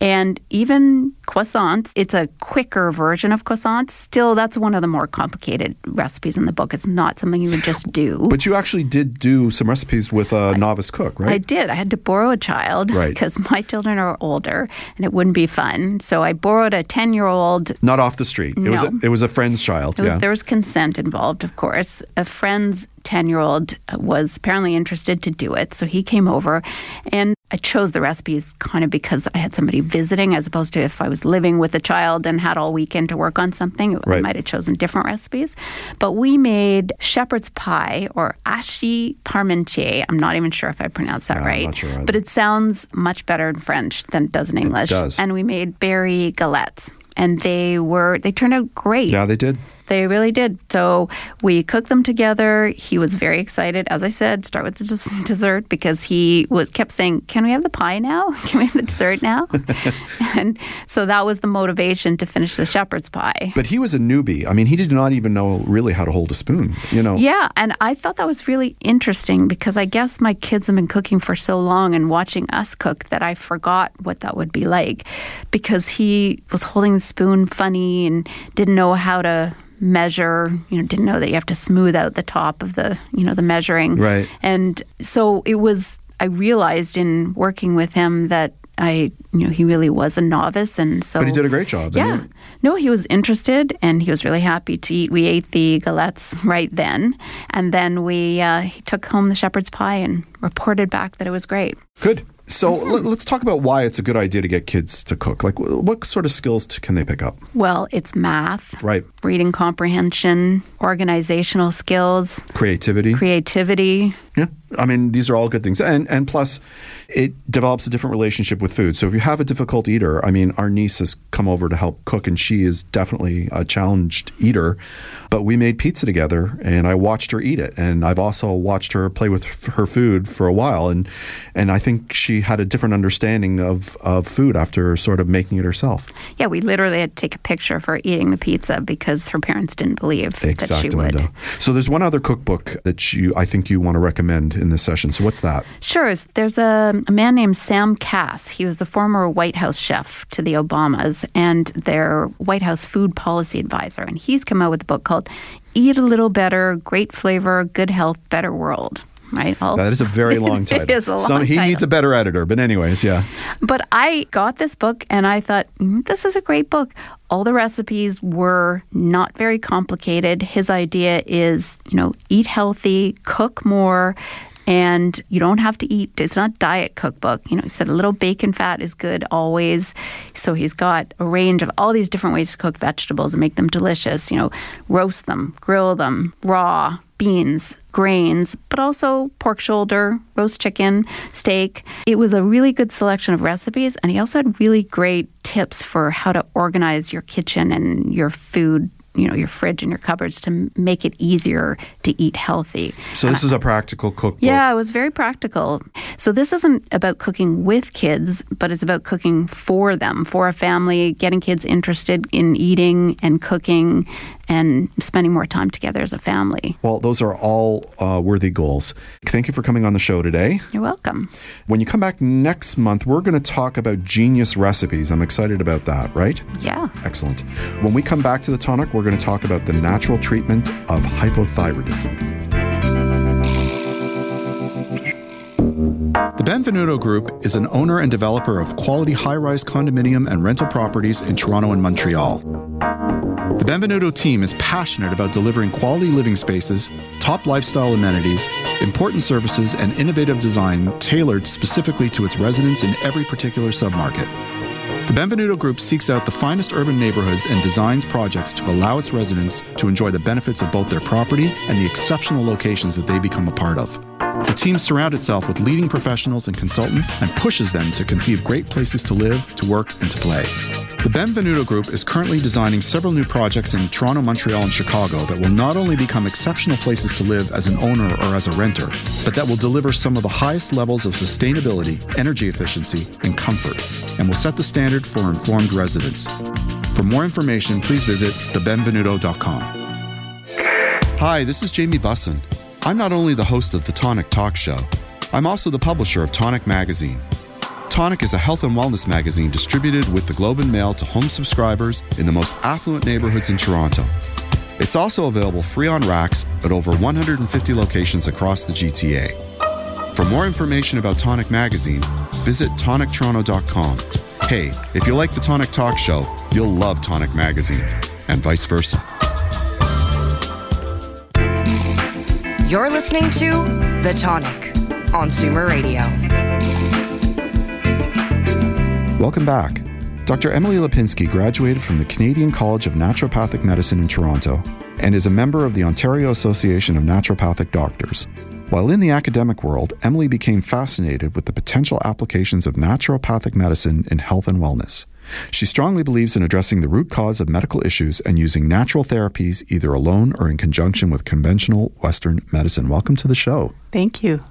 and even croissants it's a quicker version of croissants still that's one of the more complicated recipes in the book it's not something you would just do But you actually did do some recipes with a novice cook, right? I did. I had to borrow a child Right. because my children are older and it wouldn't be fun. So I borrowed a 10 year old Not off the street. It was a, No. it was a friend's child. Was, yeah. There was consent involved, of course. A friend's 10 year old was apparently interested to do it. So he came over. And I chose the recipes kind of because I had somebody visiting, as opposed to if I was living with a child and had all weekend to work on something, Right. I might have chosen different recipes. But we made shepherd's pie or hachis parmentier. I'm not even sure if I pronounced that right, not sure but it sounds much better in French than it does in English. does. And we made berry galettes, and they were they turned out great. Yeah, they did. They really did. So we cooked them together. He was very excited. As I said, start with the des- dessert because he was kept saying, "Can we have the pie now? Can we have the dessert now?" and so that was the motivation to finish the shepherd's pie. But he was a newbie. I mean, he did not even know really how to hold a spoon. You know. Yeah, and I thought that was really interesting because I guess my kids have been cooking for so long and watching us cook that I forgot what that would be like because he was holding the spoon funny and didn't know how to measure, you know, didn't know that you have to smooth out the top of the, you know, the measuring. Right. And so it was I realized in working with him that I, you know, he really was a novice and so But he did a great job. yeah. No, he was interested and he was really happy to eat. We ate the galettes right then. And then we uh, he took home the shepherd's pie and reported back that it was great. Good. So mm-hmm. let, let's talk about why it's a good idea to get kids to cook. Like, wh- what sort of skills t- can they pick up? Well, it's math, Right. reading comprehension, organizational skills, Creativity. creativity. Yeah, I mean these are all good things, and and plus, it develops a different relationship with food. So if you have a difficult eater, I mean, our niece has come over to help cook, and she is definitely a challenged eater. But we made pizza together, and I watched her eat it, and I've also watched her play with her food for a while, and and I think she had a different understanding of of food after sort of making it herself. Yeah, we literally had to take a picture of her eating the pizza because her parents didn't believe that she would. So there's one other cookbook that you I think you want to recommend in this session. So what's that? Sure. There's a, a man named Sam Kass. He was the former White House chef to the Obamas and their White House food policy advisor. And he's come out with a book called Eat a Little Better, Great Flavor, Good Health, Better World. Right? All- That is a very long title. it is a long Some, he title. needs a better editor, but anyways, yeah. But I got this book and I thought, "Mm, this is a great book. All the recipes were not very complicated. His idea is, you know, eat healthy, cook more, and you don't have to eat. It's not diet cookbook. You know, he said a little bacon fat is good always. So he's got a range of all these different ways to cook vegetables and make them delicious. You know, roast them, grill them, raw, beans, grains, but also pork shoulder, roast chicken, steak. It was a really good selection of recipes, and he also had really great tips for how to organize your kitchen and your food. You know, your fridge and your cupboards to make it easier to eat healthy. So this is a practical cookbook. Yeah, it was very practical. So this isn't about cooking with kids, but it's about cooking for them, for a family, getting kids interested in eating and cooking and spending more time together as a family. Well, those are all uh, worthy goals. Thank you for coming on the show today. You're welcome. When you come back next month, we're going to talk about genius recipes. I'm excited about that, right? Yeah. Excellent. When we come back to the tonic, we're going to talk about the natural treatment of hypothyroidism. The Benvenuto Group is an owner and developer of quality high rise condominium and rental properties in Toronto and Montreal. The Benvenuto team is passionate about delivering quality living spaces, top lifestyle amenities, important services, and innovative design tailored specifically to its residents in every particular submarket. The Benvenuto Group seeks out the finest urban neighborhoods and designs projects to allow its residents to enjoy the benefits of both their property and the exceptional locations that they become a part of. The team surrounds itself with leading professionals and consultants and pushes them to conceive great places to live, to work, and to play. The Benvenuto Group is currently designing several new projects in Toronto, Montreal, and Chicago that will not only become exceptional places to live as an owner or as a renter, but that will deliver some of the highest levels of sustainability, energy efficiency, and comfort, and will set the standard for informed residents. For more information, please visit thebenvenuto.com. Hi, this is Jamie Bussin. I'm not only the host of the Tonic Talk Show, I'm also the publisher of Tonic Magazine. Tonic is a health and wellness magazine distributed with the Globe and Mail to home subscribers in the most affluent neighborhoods in Toronto. It's also available free on racks at over 150 locations across the GTA. For more information about Tonic Magazine, visit tonictoronto.com. Hey, if you like the Tonic Talk Show, you'll love Tonic Magazine, and vice versa. You're listening to The Tonic on Zoomer Radio. Welcome back. Dr. Emily Lipinski graduated from the Canadian College of Naturopathic Medicine in Toronto and is a member of the Ontario Association of Naturopathic Doctors. While in the academic world, Emily became fascinated with the potential applications of naturopathic medicine in health and wellness. She strongly believes in addressing the root cause of medical issues and using natural therapies either alone or in conjunction with conventional Western medicine. Welcome to the show. Thank you.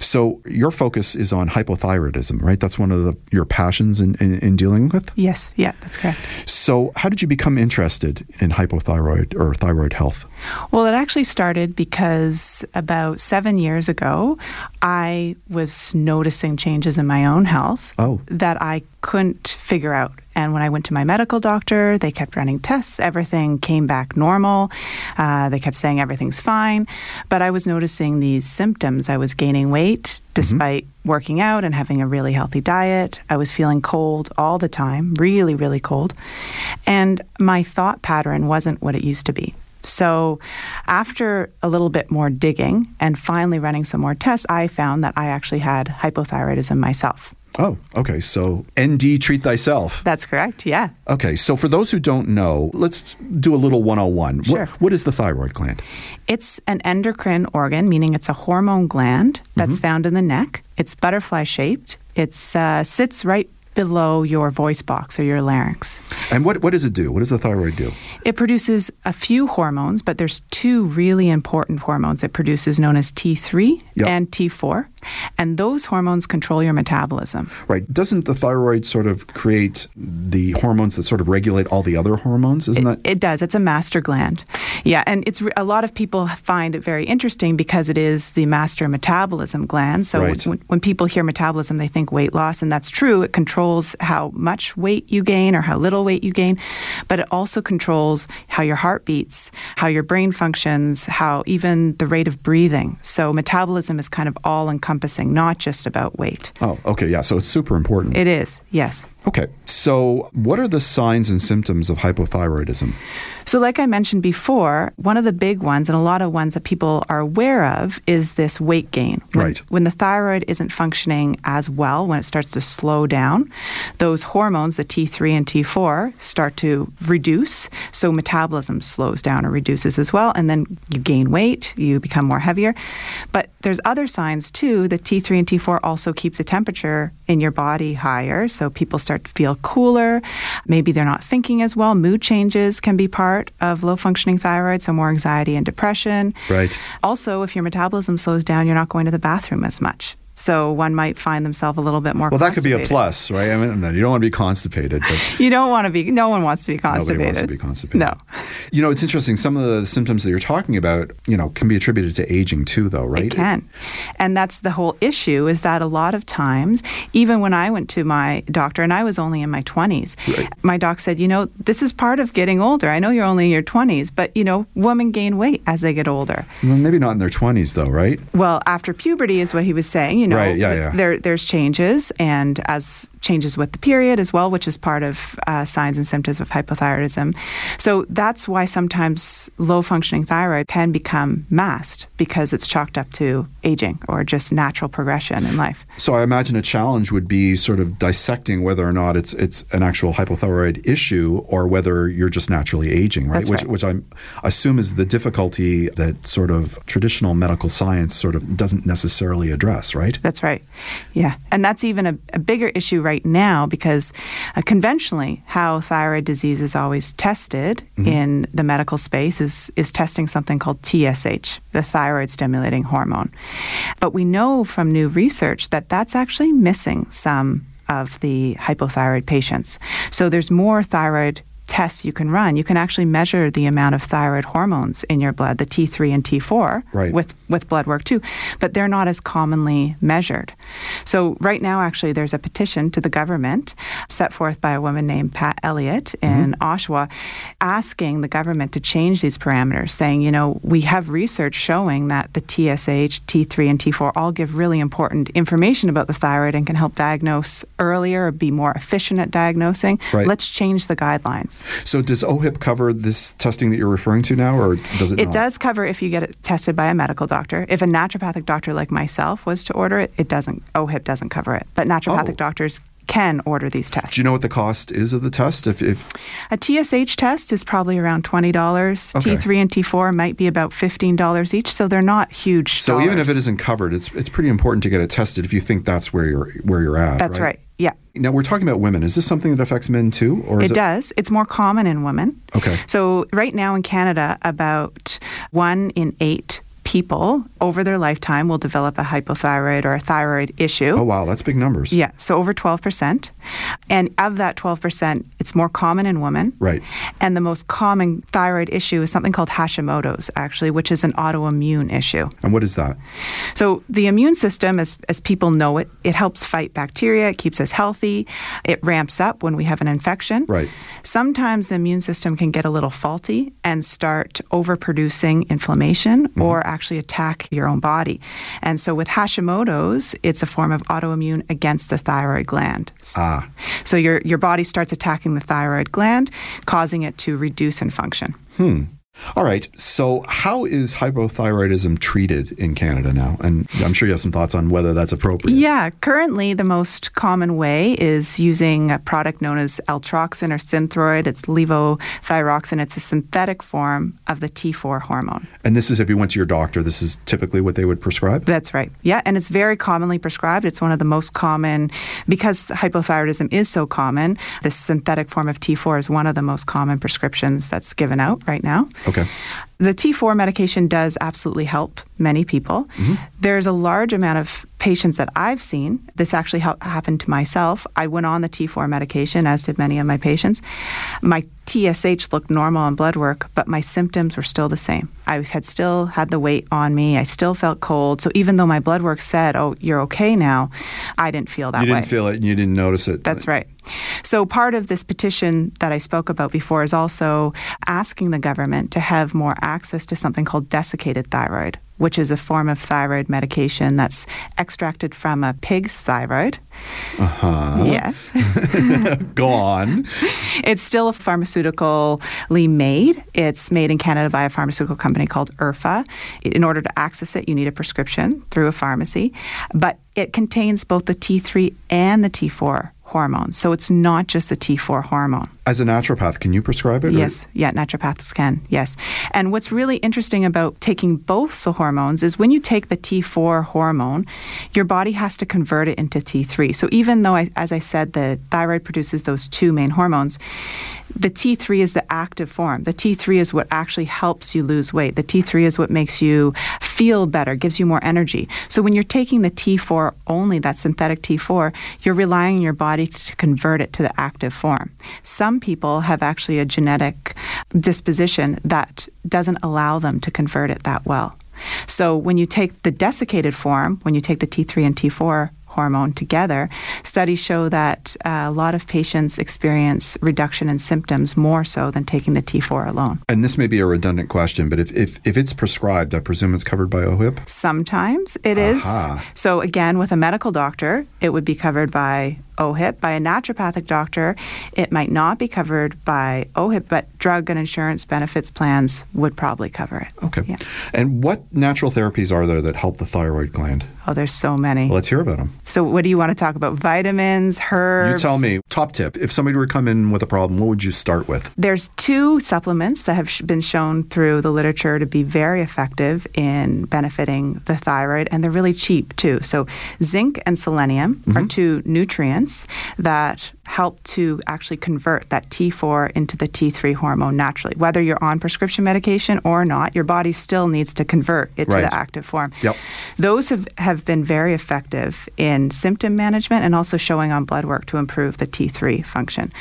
So, your focus is on hypothyroidism, right? That's one of the, your passions in, in, in dealing with? Yes, yeah, that's correct. So, how did you become interested in hypothyroid or thyroid health? Well, it actually started because about seven years ago, I was noticing changes in my own health Oh. that I couldn't figure out. And when I went to my medical doctor, they kept running tests. Everything came back normal. Uh, they kept saying everything's fine. But I was noticing these symptoms. I was gaining weight despite working out and having a really healthy diet. I was feeling cold all the time, really, really cold. And my thought pattern wasn't what it used to be. So, after a little bit more digging and finally running some more tests, I found that I actually had hypothyroidism myself. Oh, okay. So, ND treat thyself. That's correct, yeah. Okay, so for those who don't know, let's do a little 101. Sure. What, what is the thyroid gland? It's an endocrine organ, meaning it's a hormone gland that's found in the neck. It's butterfly shaped. It uh, sits right below your voice box or your larynx. And what, what does it do? What does the thyroid do? It produces a few hormones, but there's two really important hormones it produces known as T3 Yep. and T4. And those hormones control your metabolism. Right. Doesn't the thyroid sort of create the hormones that sort of regulate all the other hormones? Isn't that? It does. It's a master gland. Yeah, and it's a lot of people find it very interesting because it is the master metabolism gland. So Right. when, when people hear metabolism, they think weight loss, and that's true. It controls how much weight you gain or how little weight you gain, but it also controls how your heart beats, how your brain functions, how even the rate of breathing. So metabolism is kind of all encompassing, not just about weight. oh, okay. Yeah. So it's super important. It is, yes. okay. So, what are the signs and symptoms of hypothyroidism? So, like I mentioned before, one of the big ones, and a lot of ones that people are aware of, is this weight gain. When, Right. When the thyroid isn't functioning as well, when it starts to slow down, those hormones, the T3 and T4, start to reduce. So, metabolism slows down or reduces as well. And then you gain weight, you become more heavier. But there's other signs too. The T3 and T4 also keep the temperature in your body higher. So, people start to feel cooler. Maybe they're not thinking as well. Mood changes can be part of low functioning thyroid, so more anxiety and depression. Right. Also, if your metabolism slows down, you're not going to the bathroom as much. So one might find themselves a little bit more. Well, that could be a plus, right? I mean, you don't want to be constipated, You don't want to be. No one wants to be constipated. Nobody wants to be constipated. No. You know, it's interesting. Some of the symptoms that you're talking about, you know, can be attributed to aging too, though, right? It can. And that's the whole issue is that a lot of times, even when I went to my doctor, and I was only in my 20s, Right. my doc said, you know, this is part of getting older. I know you're only in your 20s, but, you know, women gain weight as they get older. Well, maybe not in their 20s, though, right? Well, after puberty is what he was saying. You know, Right, yeah, yeah. There, there's changes, and as changes with the period as well, which is part of uh, signs and symptoms of hypothyroidism. So that's why sometimes low functioning thyroid can become masked because it's chalked up to aging or just natural progression in life. So I imagine a challenge would be sort of dissecting whether or not it's it's an actual hypothyroid issue or whether you're just naturally aging, right? That's which right. which I assume is the difficulty that sort of traditional medical science sort of doesn't necessarily address, right? That's right. Yeah. And that's even a, a bigger issue right now because uh, conventionally, how thyroid disease is always tested in the medical space is, is testing something called TSH, the thyroid stimulating hormone. But we know from new research that that's actually missing some of the hypothyroid patients. So there's more thyroid tests you can run. You can actually measure the amount of thyroid hormones in your blood, the T3 and T4, Right. with with blood work too, but they're not as commonly measured. So right now, actually, there's a petition to the government set forth by a woman named Pat Elliott mm-hmm. in Oshawa, asking the government to change these parameters, saying, you know, we have research showing that the TSH, T3, and T4 all give really important information about the thyroid and can help diagnose earlier or be more efficient at diagnosing. Right. Let's change the guidelines. So does OHIP cover this testing that you're referring to now, or does it? It not? does cover if you get it tested by a medical doctor. If a naturopathic doctor like myself was to order it, it doesn't. OHIP doesn't cover it, but naturopathic Oh. doctors can order these tests. Do you know what the cost is of the test? If, if A TSH test is probably around $20. Okay. T3 and T4 might be about $15 each, so they're not huge so, even if it isn't covered, it's it's pretty important to get it tested if you think that's where you're where you're at. That's right. Yeah. Now we're talking about women. Is this something that affects men too, or is It does. It's more common in women. Okay. So, right now in Canada, about one in eight people over their lifetime will develop a hypothyroid or a thyroid issue. Oh wow, that's big numbers. Yeah, so over 12%. And of that 12%, it's more common in women. Right. And the most common thyroid issue is something called Hashimoto's, actually, which is an autoimmune issue. And what is that? So the immune system, as, as people know it, it helps fight bacteria, it keeps us healthy, it ramps up when we have an infection. Right. Sometimes the immune system can get a little faulty and start overproducing inflammation or mm-hmm. Actually attack your own body. And so with Hashimoto's, it's a form of autoimmune against the thyroid gland. Ah. So your your body starts attacking the thyroid gland, causing it to reduce in function. Hmm. All right. So, how is hypothyroidism treated in Canada now? And I'm sure you have some thoughts on whether that's appropriate. Yeah, currently the most common way is using a product known as Eltroxin or Synthroid. It's levothyroxine. It's a synthetic form of the T4 hormone. And this is if you went to your doctor, this is typically what they would prescribe? That's right. Yeah, and it's very commonly prescribed. It's one of the most common because hypothyroidism is so common. This synthetic form of T4 is one of the most common prescriptions that's given out right now. Okay. The T4 medication does absolutely help many people. Mm-hmm. There's a large amount of patients that I've seen. This actually hel- happened to myself. I went on the T4 medication, as did many of my patients. My TSH looked normal on blood work, but my symptoms were still the same. I had still had the weight on me. I still felt cold. So even though my blood work said, "Oh, you're okay now," I didn't feel that you didn't feel it and you didn't notice it. That's right. So, part of this petition that I spoke about before is also asking the government to have more access to something called desiccated thyroid, which is a form of thyroid medication that's extracted from a pig's thyroid. Uh huh. Yes. Go on. It's still a pharmaceutically made. It's made in Canada by a pharmaceutical company called ERFA. In order to access it, you need a prescription through a pharmacy, but it contains both the T3 and the T4 hormones. So it's not just the T4 hormone. As a naturopath, can you prescribe it? or- Yes, yeah, naturopaths can, yes. And what's really interesting about taking both the hormones is when you take the T4 hormone, your body has to convert it into T3. So even though, I, as I said, the thyroid produces those two main hormones, the T3 is the active form. The T3 is what actually helps you lose weight. The T3 is what makes you feel better, gives you more energy. So when you're taking the T4 only, that synthetic T4, you're relying on your body to convert it to the active form. Some people have actually a genetic disposition that doesn't allow them to convert it that well. So when you take the desiccated form, when you take the T3 and T4 hormone together, studies show that uh, a lot of patients experience reduction in symptoms more so than taking the T4 alone. And this may be a redundant question, but if, if, if it's prescribed, I presume it's covered by OHIP? Sometimes it is. So, again, with a medical doctor, it would be covered by OHIP. By a naturopathic doctor, it might not be covered by OHIP, but drug and insurance benefits plans would probably cover it. Okay. Yeah. And what natural therapies are there that help the thyroid gland? Oh, there's so many. Well, let's hear about them. So, what do you want to talk about? Vitamins, herbs? You tell me. Top tip. If somebody were to come in with a problem, what would you start with? There's two supplements that have been shown through the literature to be very effective in benefiting the thyroid, and they're really cheap too. So, zinc and selenium are mm-hmm. two nutrients that help to actually convert that T4 into the T3 hormone naturally. Whether you're on prescription medication or not, your body still needs to convert it Right. to the active form. Yep. Those have, have been very effective in symptom management and also showing on blood work to improve the T3 function.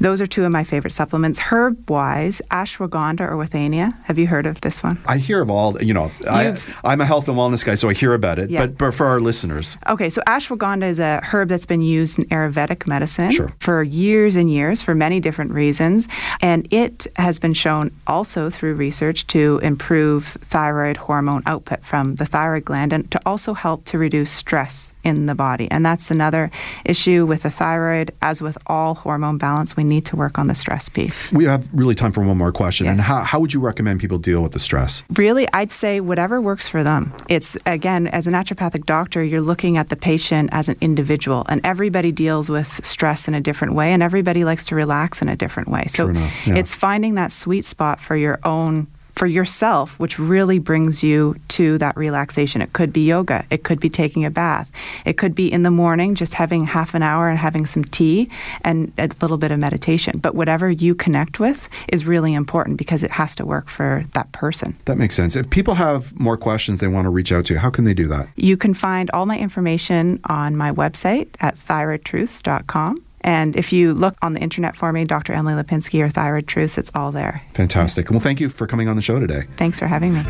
Those are two of my favorite supplements. Herb wise, ashwagandha or withania. Have you heard of this one? I hear of all, you know, I, I'm a health and wellness guy, so I hear about it. Yeah. But, but for our listeners, Okay, so ashwagandha is a herb that's been used in Ayurvedic medicine. Sure. Sure. For years and years, for many different reasons. And it has been shown also through research to improve thyroid hormone output from the thyroid gland and to also help to reduce stress in the body. And that's another issue with the thyroid. As with all hormone balance, we need to work on the stress piece. We have really time for one more question. Yes. And how, how would you recommend people deal with the stress? Really, I'd say whatever works for them. It's again, as a naturopathic doctor, you're looking at the patient as an individual, and everybody deals with stress in a different way, and everybody likes to relax in a different way. So enough, yeah. it's finding that sweet spot for your own for yourself, which really brings you to that relaxation. It could be yoga. It could be taking a bath. It could be in the morning, just having half an hour and having some tea and a little bit of meditation. But whatever you connect with is really important because it has to work for that person. That makes sense. If people have more questions they want to reach out to you, how can they do that? You can find all my information on my website at thyroidtruths.com. And if you look on the internet for me, Dr. Emily Lipinski or Thyroid Truths, it's all there. Fantastic. Well, thank you for coming on the show today. Thanks for having me.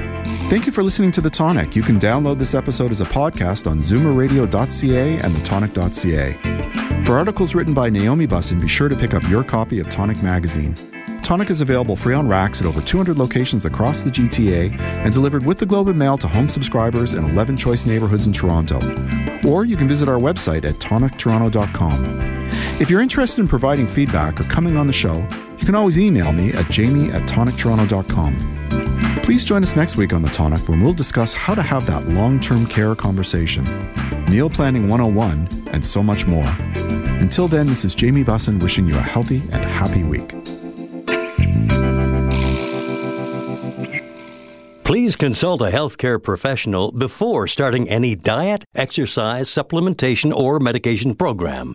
Thank you for listening to The Tonic. You can download this episode as a podcast on zoomerradio.ca and thetonic.ca. For articles written by Naomi Bussin, be sure to pick up your copy of Tonic Magazine. Tonic is available free on racks at over 200 locations across the GTA and delivered with the Globe and Mail to home subscribers in 11 choice neighborhoods in Toronto. Or you can visit our website at tonictoronto.com. If you're interested in providing feedback or coming on the show, you can always email me at jamie at tonictoronto.com. Please join us next week on The Tonic when we'll discuss how to have that long term care conversation, meal planning 101, and so much more. Until then, this is Jamie Bussin wishing you a healthy and happy week. Please consult a healthcare professional before starting any diet, exercise, supplementation, or medication program.